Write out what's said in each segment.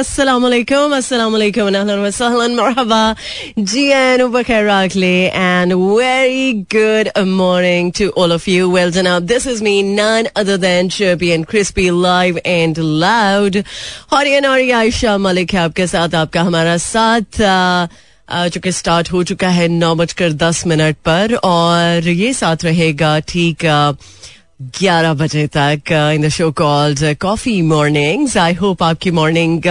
अस्सलाम वालेकुम अस्सलाम वालेकुम अहलन व सहलन मरहबा जी एंड बखैर राखले and very good morning to all of you. Well done up. This is me, none other than Chirpy and Crispy live and loud. Haryana और आयशा मलिक है आपके साथ आपका हमारा साथ चूँकि स्टार्ट हो चुका है नौ बजकर दस मिनट पर और ये साथ रहेगा ठीक ग्यारह बजे तक in the show called coffee mornings I hope आपकी मॉर्निंग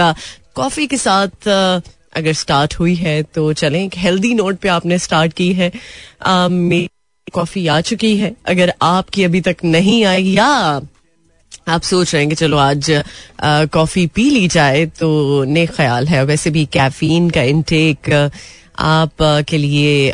कॉफ़ी के साथ अगर स्टार्ट हुई है तो चलें। एक हेल्दी नोट पे आपने स्टार्ट की है। मेरी कॉफ़ी आ चुकी है। अगर आपकी अभी तक नहीं आई, या आप सोच रहे हैं कि चलो आज कॉफ़ी पी ली जाए तो ने ख्याल है। वैसे भी कैफीन का इनटेक आप के लिए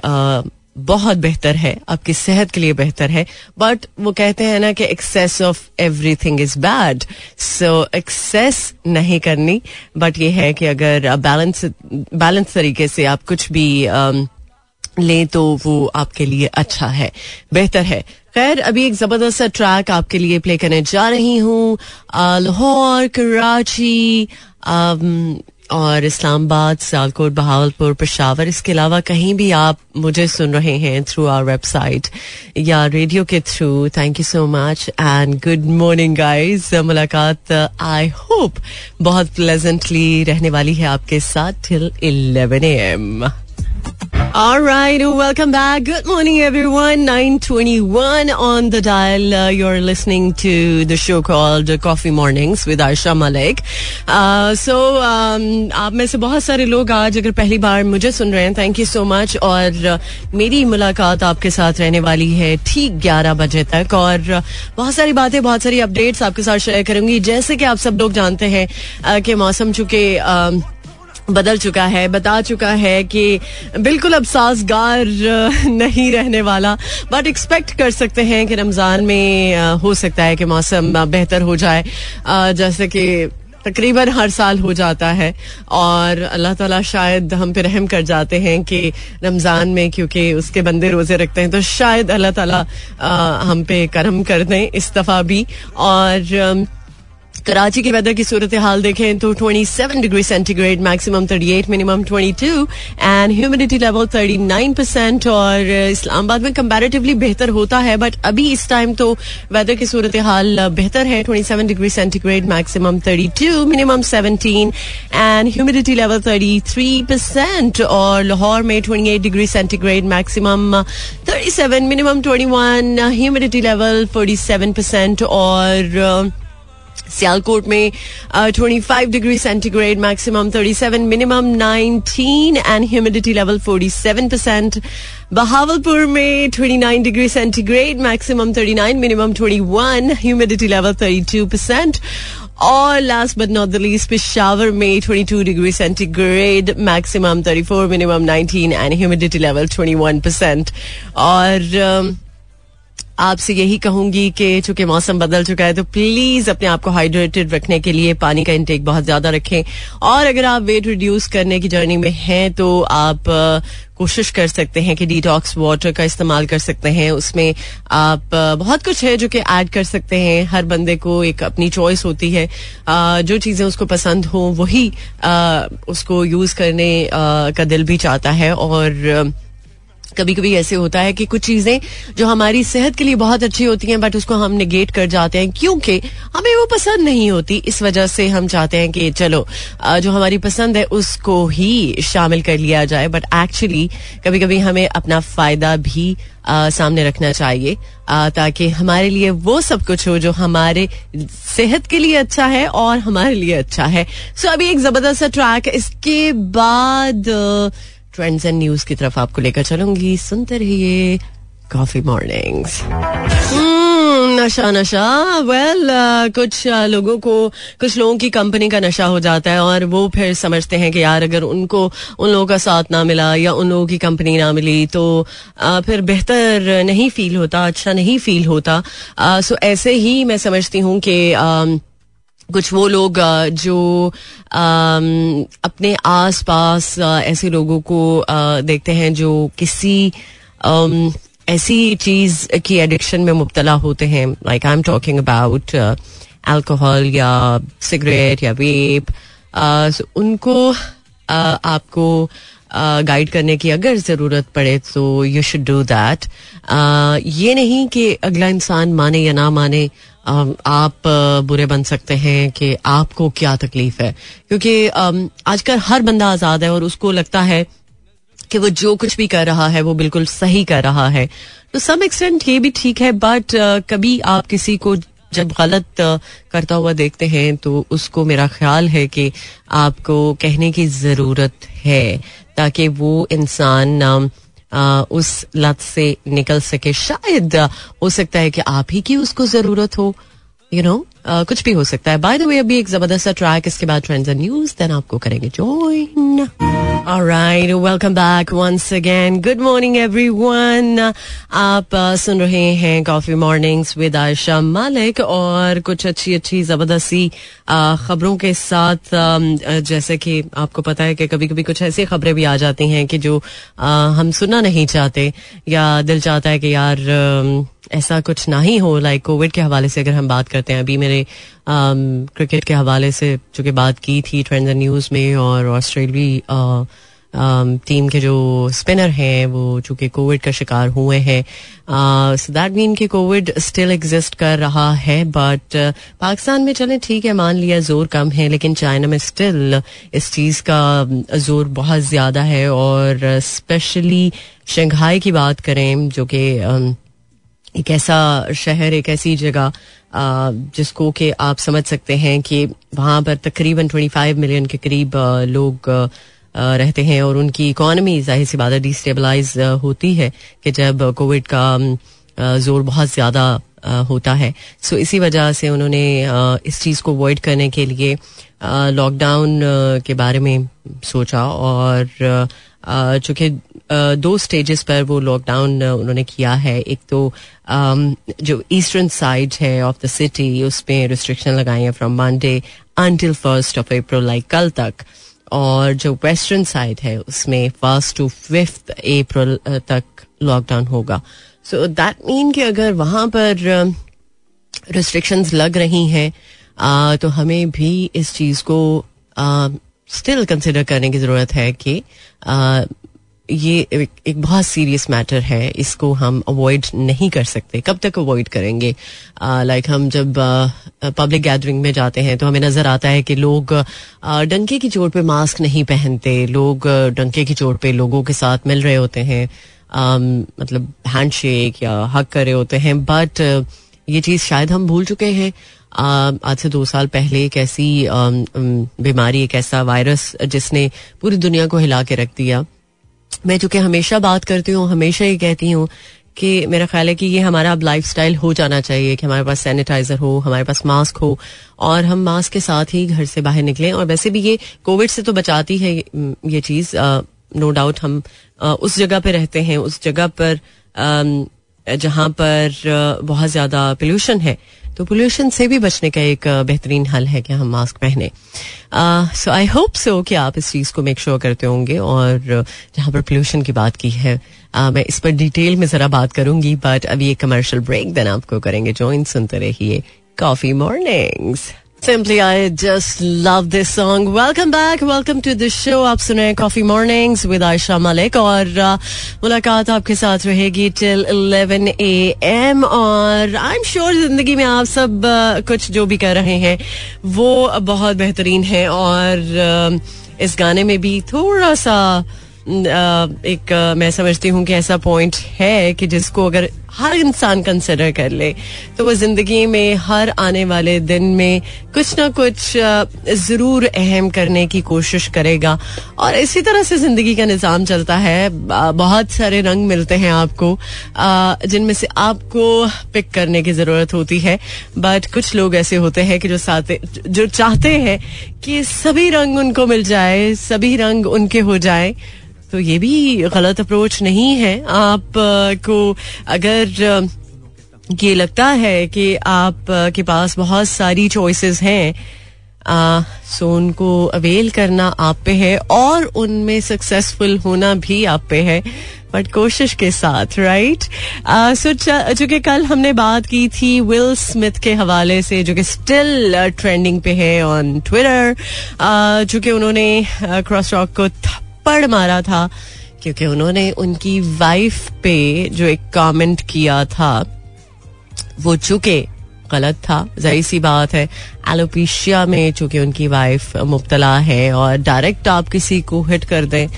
बहुत बेहतर है आपकी सेहत के लिए बेहतर है बट वो कहते हैं ना कि excess of everything is bad so excess नहीं करनी बट ये है कि अगर बैलेंस बैलेंस तरीके से आप कुछ भी um, लें तो वो आपके लिए अच्छा है बेहतर है। खैर अभी एक ज़बरदस्त ट्रैक आपके लिए प्ले करने जा रही हूँ लाहौर कराची और इस्लामाबाद, सियालकोट, बहावलपुर, पेशावर, इसके अलावा कहीं भी आप मुझे सुन रहे हैं थ्रू आर वेबसाइट या रेडियो के through thank you so much and good morning guys मुलाकात आई होप बहुत प्लेजेंटली रहने वाली है आपके साथ till eleven A M All right, welcome back. Good morning, everyone. 921 on the dial. Uh, you're listening to the show called Coffee Mornings with Aisha Malik. Uh, so, um, आप में से बहुत सारे लोग आज अगर पहली बार मुझे सुन रहे हैं थैंक यू सो मच और uh, मेरी मुलाकात आपके साथ रहने वाली है ठीक 11 बजे तक और uh, बहुत सारी बातें बहुत सारी अपडेट्स आपके साथ शेयर करूंगी जैसे कि आप सब लोग जानते हैं uh, कि मौसम चूंकि uh, बदल चुका है, बता चुका है कि बिल्कुल अब साजगार नहीं रहने वाला। बट एक्सपेक्ट कर सकते हैं कि रमज़ान में हो सकता है कि मौसम बेहतर हो जाए। जैसे कि तकरीबन हर साल हो जाता है। और अल्लाह ताला शायद हम पे रहम कर जाते हैं कि रमज़ान में, क्योंकि उसके बंदे रोज़े रखते हैं तो शायद अल्लाह ताला हम पे करम कर दें इस दफ़ा भी। और कराची के वेदर की सूरत हाल देखें तो 27 degree centigrade maximum 38 minimum 22 and humidity level 39 percent और इस्लामाबाद में कंपैरेटिवली बेहतर होता है बट अभी इस टाइम तो वेदर की सूरत हाल बेहतर है 27 degree centigrade maximum 32 minimum 17 and humidity level 33 percent और लाहौर में 28 degree centigrade maximum 37 minimum 21 humidity level 47 percent और सियालकोट में twenty five degree centigrade maximum thirty seven minimum nineteen and humidity level forty seven percent Bahawalpur में twenty nine degree centigrade maximum thirty nine minimum twenty one humidity level thirty two percent और last but not the least Peshawar में 22 degree centigrade maximum 34 minimum 19 and humidity level 21 percent और uh, आपसे यही कहूँगी कि चूँकि मौसम बदल चुका है तो प्लीज़ अपने आप को हाइड्रेटेड रखने के लिए पानी का इंटेक बहुत ज़्यादा रखें। और अगर आप वेट रिड्यूस करने की जर्नी में हैं तो आप कोशिश कर सकते हैं कि डिटॉक्स वाटर का इस्तेमाल कर सकते हैं। उसमें आप बहुत कुछ है जो कि ऐड कर सकते हैं। हर बंदे को एक अपनी चॉइस होती है। जो चीज़ें उसको पसंद हो, वही उसको यूज़ करने का दिल भी चाहता है। और कभी कभी ऐसे होता है कि कुछ चीज़ें जो हमारी सेहत के लिए बहुत अच्छी होती हैं बट उसको हम निगेट कर जाते हैं क्योंकि हमें वो पसंद नहीं होती। इस वजह से हम चाहते हैं कि चलो जो हमारी पसंद है उसको ही शामिल कर लिया जाए। बट एक्चुअली कभी कभी हमें अपना फ़ायदा भी आ, सामने रखना चाहिए आ, ताकि हमारे लिए वो सब कुछ हो जो हमारे सेहत के लिए अच्छा है और हमारे लिए अच्छा है। सो so, अभी एक ज़बरदस्त ट्रैक इसके बाद ट्रेंड्स एंड न्यूज़ की तरफ़ आपको लेकर चलूँगी। सुनते रहिए कॉफ़ी मॉर्निंग्स नशा नशा। वेल well, uh, कुछ uh, लोगों को कुछ लोगों की कंपनी का नशा हो जाता है और वो फिर समझते हैं कि यार अगर उनको उन लोगों का साथ ना मिला या उन लोगों की कंपनी ना मिली तो uh, फिर बेहतर नहीं फील होता अच्छा नहीं फील होता। सो uh, ऐसे ही मैं समझती हूँ कि uh, कुछ वो लोग जो अपने आस पास ऐसे लोगों को देखते हैं जो किसी ऐसी चीज़ की एडिक्शन में मुबतला होते हैं। Like I am talking about alcohol या सिगरेट या वेप उनको आपको गाइड करने की अगर ज़रूरत पड़े तो यू शुड डू दैट ये नहीं कि अगला इंसान माने या ना माने आप बुरे बन सकते हैं कि आपको क्या तकलीफ़ है। क्योंकि आजकल हर बंदा आज़ाद है और उसको लगता है कि वो जो कुछ भी कर रहा है वो बिल्कुल सही कर रहा है। तो सम एक्सटेंट ये भी ठीक है, बट कभी आप किसी को जब गलत करता हुआ देखते हैं तो उसको मेरा ख्याल है कि आपको कहने की ज़रूरत है ताकि वो इंसान उस लत से निकल सके। शायद हो सकता है कि आप ही की उसको ज़रूरत हो यू you नो know, कुछ भी हो सकता है। बाय द वे अभी एक ज़बरदस्त ट्रैक इसके बाद ट्रेंड्स एंड न्यूज़ देन आपको करेंगे join alright welcome back once again good morning everyone आप uh, सुन रहे हैं कॉफ़ी मॉर्निंग्स विद आयशा मालिक और कुछ अच्छी अच्छी ज़बरदस्ती uh, खबरों के साथ जैसे कि आपको पता है कि कभी कभी कुछ ऐसी खबरें भी आ जाती हैं कि जो uh, हम सुनना नहीं चाहते या दिल चाहता है कि यार uh, ऐसा कुछ ना ही हो लाइक कोविड के हवाले से अगर हम बात करते हैं। अभी मेरे क्रिकेट के हवाले से जो कि बात की थी ट्रेंड न्यूज़ में और ऑस्ट्रेलिया टीम के जो स्पिनर हैं, वो चूँकि कोविड का शिकार हुए हैं। सो दैट मीन कि कोविड स्टिल एग्जिस्ट कर रहा है बट पाकिस्तान में चलें, ठीक है, मान लिया ज़ोर कम है, लेकिन चाइना में स्टिल इस चीज़ का ज़ोर बहुत ज़्यादा है और स्पेशली शंघाई की बात करें, जो कि एक ऐसा शहर, एक ऐसी जगह जिसको कि आप समझ सकते हैं कि वहाँ पर तकरीबन 25 मिलियन के करीब लोग रहते हैं और उनकी इकोनॉमी ज़ाहिर सी बात है डिस्टेबलाइज होती है कि जब कोविड का ज़ोर बहुत ज़्यादा होता है। सो इसी वजह से उन्होंने इस चीज़ को अवॉइड करने के लिए लॉकडाउन के बारे में सोचा और चूँकि दो स्टेजेस पर वो लॉकडाउन उन्होंने किया है। एक तो जो ईस्टर्न साइड है ऑफ़ द सिटी उसमें रिस्ट्रिक्शन लगाई है from Monday until first of April like कल तक। और जो वेस्टर्न साइड है, उसमें फ़र्स्ट टू फिफ्थ अप्रैल तक लॉकडाउन होगा। सो दैट मीन कि अगर वहाँ पर रिस्ट्रिक्शंस लग रही हैं तो हमें भी इस चीज़ को स्टिल कंसिडर करने की ज़रूरत है कि ये एक बहुत सीरियस मैटर है, इसको हम अवॉइड नहीं कर सकते। कब तक अवॉइड करेंगे? लाइक हम जब पब्लिक गैदरिंग में जाते हैं तो हमें नज़र आता है कि लोग डंके की चोट पे मास्क नहीं पहनते। लोग डंके की चोट पे लोगों के साथ मिल रहे होते हैं। मतलब हैंड शेक या हक कर रहे होते हैं। बट ये चीज़ शायद हम भूल चुके हैं। आज से दो साल पहले एक ऐसी बीमारी, एक ऐसा वायरस जिसने पूरी दुनिया को हिला के रख दिया। मैं चूँकि हमेशा बात करती हूँ, हमेशा ये कहती हूँ कि मेरा ख्याल है कि ये हमारा अब लाइफ हो जाना चाहिए, कि हमारे पास सैनिटाइजर हो, हमारे पास मास्क हो, और हम मास्क के साथ ही घर से बाहर निकलें। और वैसे भी ये कोविड से तो बचाती है ये चीज़ नो डाउट हम उस जगह पे रहते हैं, उस जगह पर जहाँ पर बहुत ज़्यादा पोल्यूशन है। तो पोल्यूशन से भी बचने का एक बेहतरीन हल है कि हम मास्क पहने। सो आई होप सो कि आप इस चीज़ को मेक श्योर करते होंगे और जहाँ पर पोल्यूशन की बात की है uh, मैं इस पर डिटेल में ज़रा बात करूँगी बट अभी एक कमर्शियल ब्रेक देन आपको करेंगे ज्वाइन सुनते रहिए coffee mornings Simply, I just love this song. Welcome back. Welcome to the show. आप सुने coffee mornings with Ayesha Malik और uh, मुलाकात आपके साथ रहेगी टिल 11 ए एम और आई एम श्योर ज़िंदगी में आप सब uh, कुछ जो भी कर रहे हैं वो बहुत बेहतरीन है और uh, इस गाने में भी थोड़ा सा एक मैं समझती हूँ कि ऐसा पॉइंट है कि जिसको अगर हर इंसान कंसिडर कर ले। तो वो ज़िंदगी में, हर आने वाले दिन में कुछ ना कुछ ज़रूर अहम करने की कोशिश करेगा। और इसी तरह से ज़िंदगी का निज़ाम चलता है। बहुत सारे रंग मिलते हैं आपको। जिनमें से आपको पिक करने की ज़रूरत होती है। बट कुछ लोग ऐसे होते हैं कि जो साथे, जो चाहते हैं कि सभी रंग उनको मिल जाए, सभी रंग उनके हो जाए। तो ये भी गलत अप्रोच नहीं है। आप को अगर ये लगता है कि आप के पास बहुत सारी चॉइसेस हैं सो उनको अवेल करना आप पे है और उनमें सक्सेसफुल होना भी आप पे है बट कोशिश के साथ राइट सो चूँकि कल हमने बात की थी विल स्मिथ के हवाले से, जो कि स्टिल ट्रेंडिंग पे है ऑन ट्विटर चूँकि उन्होंने क्रॉस रॉक को थप्पड़ मारा था, क्योंकि उन्होंने उनकी वाइफ पे जो एक कमेंट किया था, वो चूँकि गलत था, ज़ाहिर सी बात है। एलोपीशिया में चूँकि उनकी वाइफ मुबतला है और डायरेक्ट आप किसी को हिट कर दें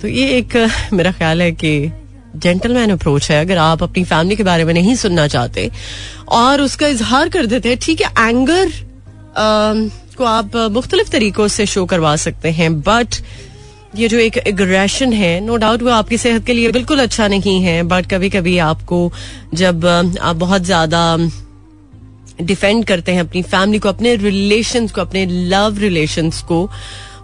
तो ये एक, मेरा ख्याल है कि जेंटलमैन अप्रोच है, अगर आप अपनी फैमिली के बारे में नहीं सुनना चाहते और उसका इजहार कर देते हैं ठीक है एंगर को आप मुख्तलिफ़ तरीकों से शो करवा सकते हैं बट ये जो एक एग्रेशन है नो डाउट वो आपकी सेहत के लिए बिल्कुल अच्छा नहीं है बट कभी कभी आपको जब आप बहुत ज़्यादा डिफेंड करते हैं अपनी फैमिली को अपने रिलेशन को अपने लव रिलेशन को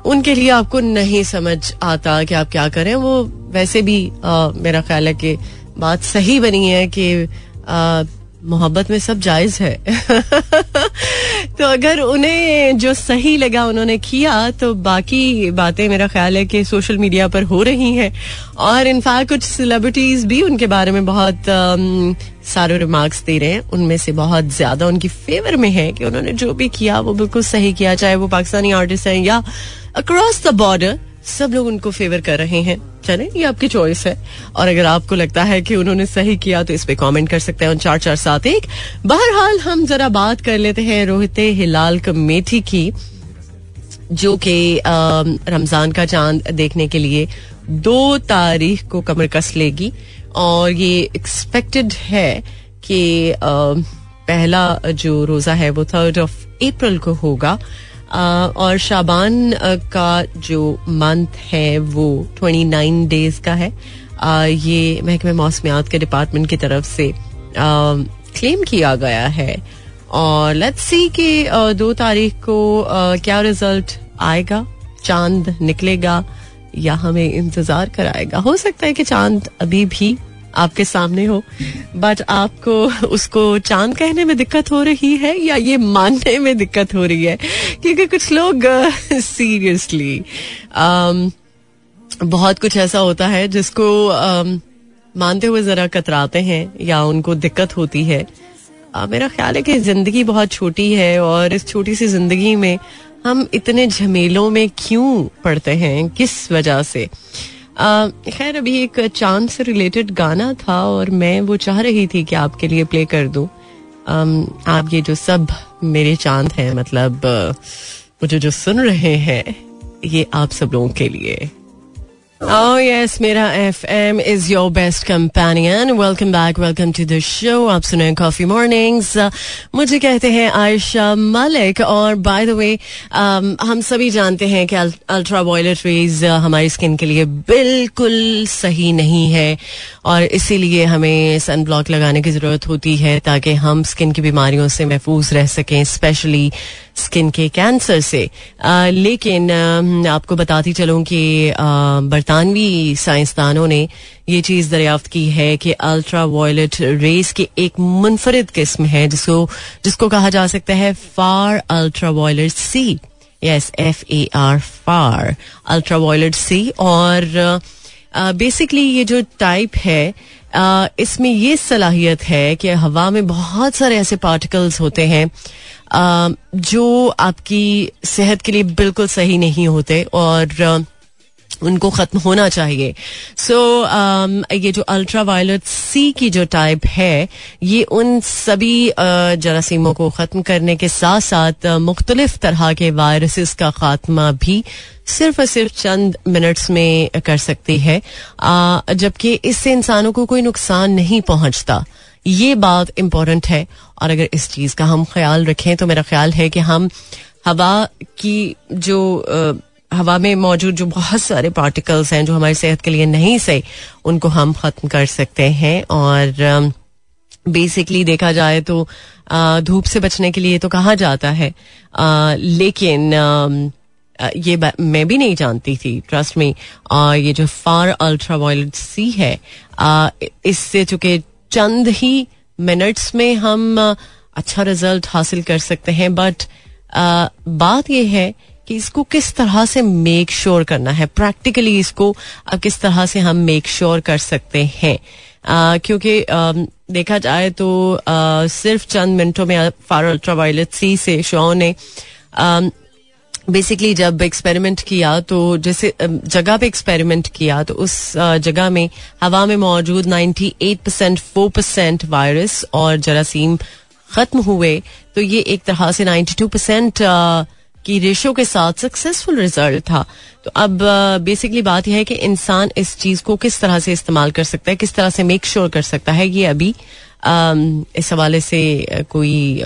उनके लिए आपको नहीं समझ आता कि आप क्या करें। वो वैसे भी आ, मेरा ख्याल है कि बात सही बनी है कि मोहब्बत में सब जायज़ है। तो अगर उन्हें जो सही लगा उन्होंने किया तो बाकी बातें मेरा ख्याल है कि सोशल मीडिया पर हो रही हैं। और इनफैक्ट कुछ सेलिब्रिटीज भी उनके बारे में बहुत सारे रिमार्क्स दे रहे हैं। उनमें से बहुत ज़्यादा उनकी फेवर में है कि उन्होंने जो भी किया, वो बिल्कुल सही किया। चाहे वो पाकिस्तानी आर्टिस्ट हैं या अक्रॉस द बॉर्डर सब लोग उनको फेवर कर रहे हैं। चले, ये आपकी चॉइस है। और अगर आपको लगता है कि उन्होंने सही किया तो इस पे कमेंट कर सकते हैं चार चार सात एक। बहरहाल, हम जरा बात कर लेते हैं रोहित हिलाल कमेटी की, जो कि रमज़ान का चाँद देखने के लिए दो तारीख को कमर कस लेगी। और ये एक्सपेक्टेड है कि पहला जो रोजा है वो थर्ड ऑफ़ अप्रैल को होगा। और शाबान का जो मंथ है वो ट्वेंटी नाइन डेज़ का है। ये महकमे मौसमियात के डिपार्टमेंट की तरफ़ से क्लेम किया गया है। और लेट्स सी कि दो तारीख को क्या रिज़ल्ट आएगा? चाँद निकलेगा या हमें इंतज़ार कराएगा? हो सकता है कि चाँद अभी भी आपके सामने हो। बट आपको उसको चाँद कहने में दिक्कत हो रही है या ये मानने में दिक्कत हो रही है? क्योंकि कुछ लोग सीरियसली um, बहुत कुछ ऐसा होता है जिसको um, मानते हुए जरा कतराते हैं या उनको दिक्कत होती है। Uh, मेरा ख्याल है कि ज़िंदगी बहुत छोटी है और इस छोटी सी ज़िंदगी में हम इतने झमेलों में क्यों पड़ते हैं? किस वजह से? खैर, अभी एक चाँद से रिलेटेड गाना था और मैं वो चाह रही थी कि आपके लिए प्ले कर दूँ। आप ये जो सब मेरे चाँद हैं मतलब मुझे जो सुन रहे हैं, ये आप सब लोगों के लिए। Oh yes, मेरा F M is your best companion welcome back welcome to the show आप सुने कॉफ़ी मॉर्निंग्स मुझे कहते हैं आयशा मलिक और बाय द वे हम सभी जानते हैं कि अल्ट्रा वायलेट रेज हमारी स्किन के लिए बिल्कुल सही नहीं है और इसीलिए हमें सन ब्लॉक लगाने की ज़रूरत होती है ताकि हम स्किन की बीमारियों से महफूज रह सकें स्पेशली स्किन के कैंसर से। आ, लेकिन आ, आपको बताती चलूँ कि बरतानवी साइंसदानों ने ये चीज़ दरियाफ्त की है कि अल्ट्रा वायलेट रेस की एक मुनफरद किस्म है जिसको जिसको कहा जा सकता है far ultraviolet C. Yes F A R far ultraviolet C. और बेसिकली ये जो टाइप है इसमें ये सलाहियत है कि हवा में बहुत सारे ऐसे पार्टिकल्स होते हैं जो आपकी सेहत के लिए बिल्कुल सही नहीं होते और उनको खत्म होना चाहिए। सो so, um, ये जो अल्ट्रा वायलट सी की जो टाइप है ये उन सभी uh, जरासीमों को खत्म करने के साथ साथ uh, मुख्तलिफ़ तरह के वायरसेस का खात्मा भी सिर्फ़ और सिर्फ़ चंद मिनट्स में कर सकती है। Uh, जबकि इससे इंसानों को कोई नुकसान नहीं पहुँचता। ये बात इम्पोर्टेंट है। और अगर इस चीज़ का हम ख्याल रखें तो मेरा ख्याल है कि हम हवा की जो हवा में मौजूद जो बहुत सारे पार्टिकल्स हैं जो हमारी सेहत के लिए नहीं सही, उनको हम खत्म कर सकते हैं। और बेसिकली देखा जाए तो धूप से बचने के लिए तो कहा जाता है। लेकिन ये मैं भी नहीं जानती थी ट्रस्ट में ये जो फार अल्ट्रा वायलेट सी है इससे चूँकि चंद ही मिनट्स में हम अच्छा रिज़ल्ट हासिल कर सकते हैं। बट बात यह है कि इसको किस तरह से मेक श्योर sure करना है? प्रैक्टिकली इसको अब किस तरह से हम मेक श्योर sure कर सकते हैं? क्योंकि देखा जाए तो आ, सिर्फ़ चंद मिनटों में फार अल्ट्रावायलेट सी से शो ने बेसिकली जब एक्सपेरिमेंट किया तो जैसे जगह पे एक्सपेरिमेंट किया तो उस जगह में हवा में मौजूद 98 परसेंट फोर परसेंट वायरस और जरासीम खत्म हुए तो ये एक तरह से 92 परसेंट की रेशो के साथ सक्सेसफुल रिज़ल्ट था। तो अब बेसिकली बात यह है कि इंसान इस चीज़ को किस तरह से इस्तेमाल कर सकता है, किस तरह से मेक श्योर sure कर सकता है, ये अभी इस हवाले से कोई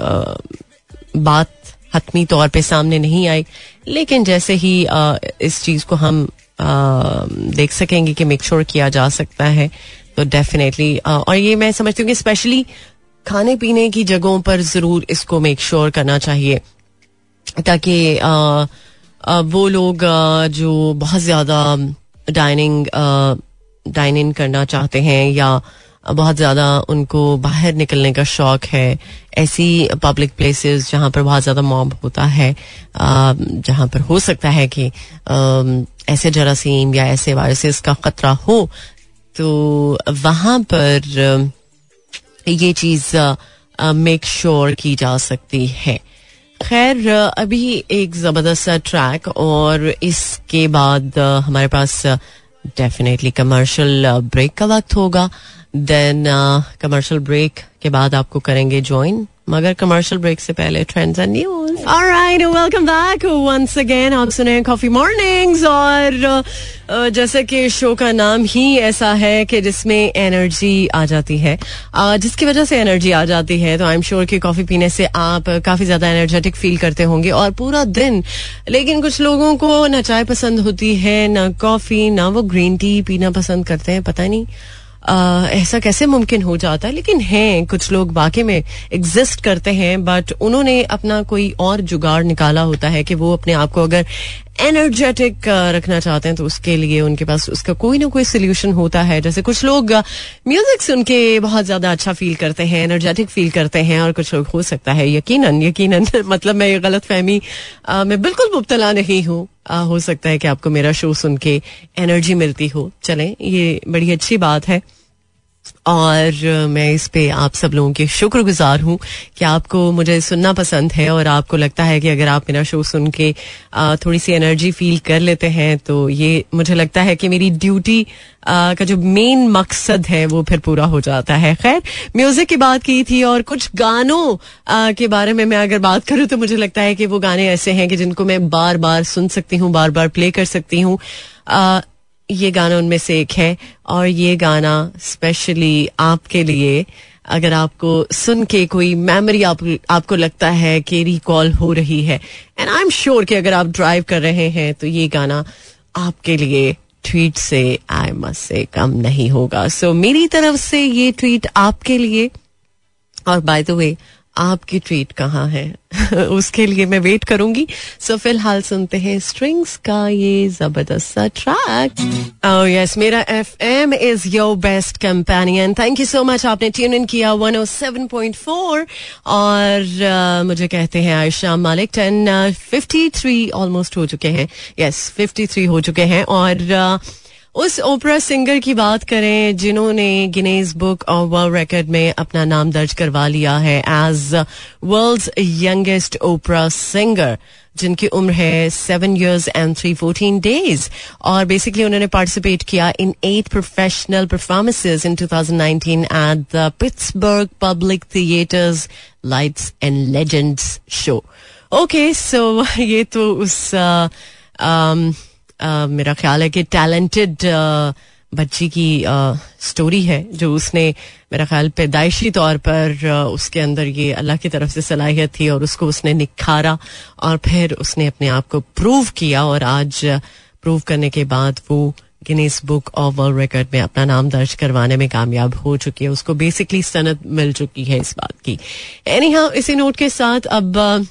बात हतमी तौर पे सामने नहीं आई। लेकिन जैसे ही इस चीज़ को हम देख सकेंगे कि मेक श्योर किया जा सकता है तो डेफिनेटली और ये मैं समझती हूँ कि स्पेशली खाने पीने की जगहों पर ज़रूर इसको मेक श्योर sure करना चाहिए। ताकि वो लोग जो बहुत ज़्यादा डाइनिंग डाइन इन करना चाहते हैं या बहुत ज़्यादा उनको बाहर निकलने का शौक है, ऐसी पब्लिक प्लेसेस जहाँ पर बहुत ज़्यादा मॉब होता है जहाँ पर हो सकता है कि ऐसे जरासीम या ऐसे वायरसेस का खतरा हो तो वहाँ पर ये चीज़ मेक श्योर की जा सकती है। खैर अभी एक ज़बरदस्त ट्रैक और इसके बाद हमारे पास डेफिनेटली कमर्शियल ब्रेक का वक्त होगा। देन कमर्शियल ब्रेक के बाद आपको करेंगे ज्वाइन मगर कमर्शियल ब्रेक से पहले trends and news alright welcome back once again आप सुने कॉफ़ी मॉर्निंग्स और uh, जैसे कि शो का नाम ही ऐसा है कि जिसमें एनर्जी आ जाती है। Uh, जिसकी वजह से एनर्जी आ जाती है तो आई एम श्योर कि कॉफ़ी पीने से आप काफ़ी ज़्यादा एनर्जेटिक फील करते होंगे और पूरा दिन। लेकिन कुछ लोगों को ना चाय पसंद होती है ना कॉफ़ी ना वो ग्रीन टी पीना पसंद करते हैं पता नहीं। ऐसा कैसे मुमकिन हो जाता है? लेकिन हैं, कुछ लोग वाकई में एग्जिस्ट करते हैं बट उन्होंने अपना कोई और जुगाड़ निकाला होता है कि वो अपने आप को अगर एनर्जेटिक रखना चाहते हैं तो उसके लिए उनके पास उसका कोई ना कोई सोल्यूशन होता है। जैसे कुछ लोग म्यूज़िक सुन के बहुत ज़्यादा अच्छा फील करते हैं एनर्जेटिक फील करते हैं, और कुछ लोग, हो सकता है यकीनन यकीनन मतलब मैं ये गलत फहमी मैं बिल्कुल मुबतला नहीं हूँ। हो सकता है कि आपको मेरा शो सुन के एनर्जी मिलती हो। चलें, ये बड़ी अच्छी बात है। और मैं इस पे आप सब लोगों के शुक्रगुजार हूँ कि आपको मुझे सुनना पसंद है और आपको लगता है कि अगर आप मेरा शो सुन के थोड़ी सी एनर्जी फील कर लेते हैं तो ये मुझे लगता है कि मेरी ड्यूटी का जो मेन मकसद है वो फिर पूरा हो जाता है। खैर म्यूज़िक की बात की थी और कुछ गानों के बारे में मैं अगर बात करूँ तो मुझे लगता है कि वो गाने ऐसे हैं कि जिनको मैं बार बार सुन सकती हूँ बार बार प्ले कर सकती हूँ। ये गाना उनमें से एक है और ये गाना स्पेशली आपके लिए अगर आपको सुन के कोई मेमोरी आप, आपको लगता है कि रिकॉल हो रही है एंड आई एम श्योर कि अगर आप ड्राइव कर रहे हैं तो ये गाना आपके लिए ट्वीट से आई मस्ट से कम नहीं होगा। सो so, मेरी तरफ़ से ये ट्वीट आपके लिए और बाय द वे आपकी ट्वीट कहाँ है? उसके लिए मैं वेट करूँगी। सो so, फ़िलहाल सुनते हैं स्ट्रिंग्स का ये ज़बरदस्त सा ट्रैक ओह यस मेरा F M is your best companion thank you so much आपने ट्यून इन किया 107.4 और uh, मुझे कहते हैं आयशा मालिक टेन फिफ्टी थ्री ऑलमोस्ट हो चुके हैं। यस फिफ्टी थ्री हो चुके हैं। और uh, उस ओपरा सिंगर की बात करें जिन्होंने Guinness book of world record में अपना नाम दर्ज करवा लिया है as world's youngest opera singer जिनकी उम्र है seven years and three fourteen days और बेसिकली उन्होंने पार्टिसिपेट किया in eight professional performances in 2019 at the Pittsburgh public theatres lights and legends show okay so ये तो उस uh, um, मेरा ख्याल है कि टैलेंटेड बच्ची की स्टोरी है, जो उसने मेरा ख्याल पैदाइशी तौर पर उसके अंदर ये अल्लाह की तरफ़ से सलाहियत थी और उसको उसने निखारा और फिर उसने अपने आप को प्रूव किया और आज प्रूव करने के बाद वो Guinness book of world record में अपना नाम दर्ज करवाने में कामयाब हो चुकी है। उसको बेसिकली सनत मिल चुकी है इस बात की। एनी इसी नोट के साथ अब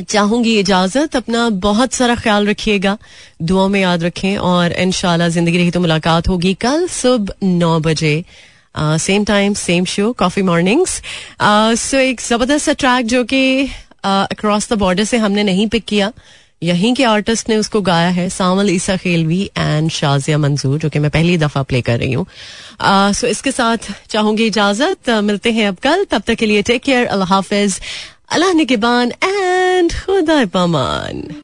चाहूँगी इजाज़त, अपना बहुत सारा ख्याल रखिएगा दुआ में याद रखें और इन ज़िंदगी रही तो मुलाकात होगी कल सुबह नौ बजे। Same time same show coffee mornings so एक ज़बरदस्त ट्रैक जो कि अक्रॉस द बॉर्डर से हमने नहीं पिक किया। यहीं के आर्टिस्ट ने उसको गाया है, सामल ईसा खेलवी एंड शाजिया मंजूर, जो कि मैं पहली दफ़ा प्ले कर रही हूँ। सो इसके साथ चाहूँगी इजाज़त। मिलते हैं अब कल। तब तक के लिए टेक केयर अल्लाह हाफिज। अल्लाह निगेबान एंड खुदा पमान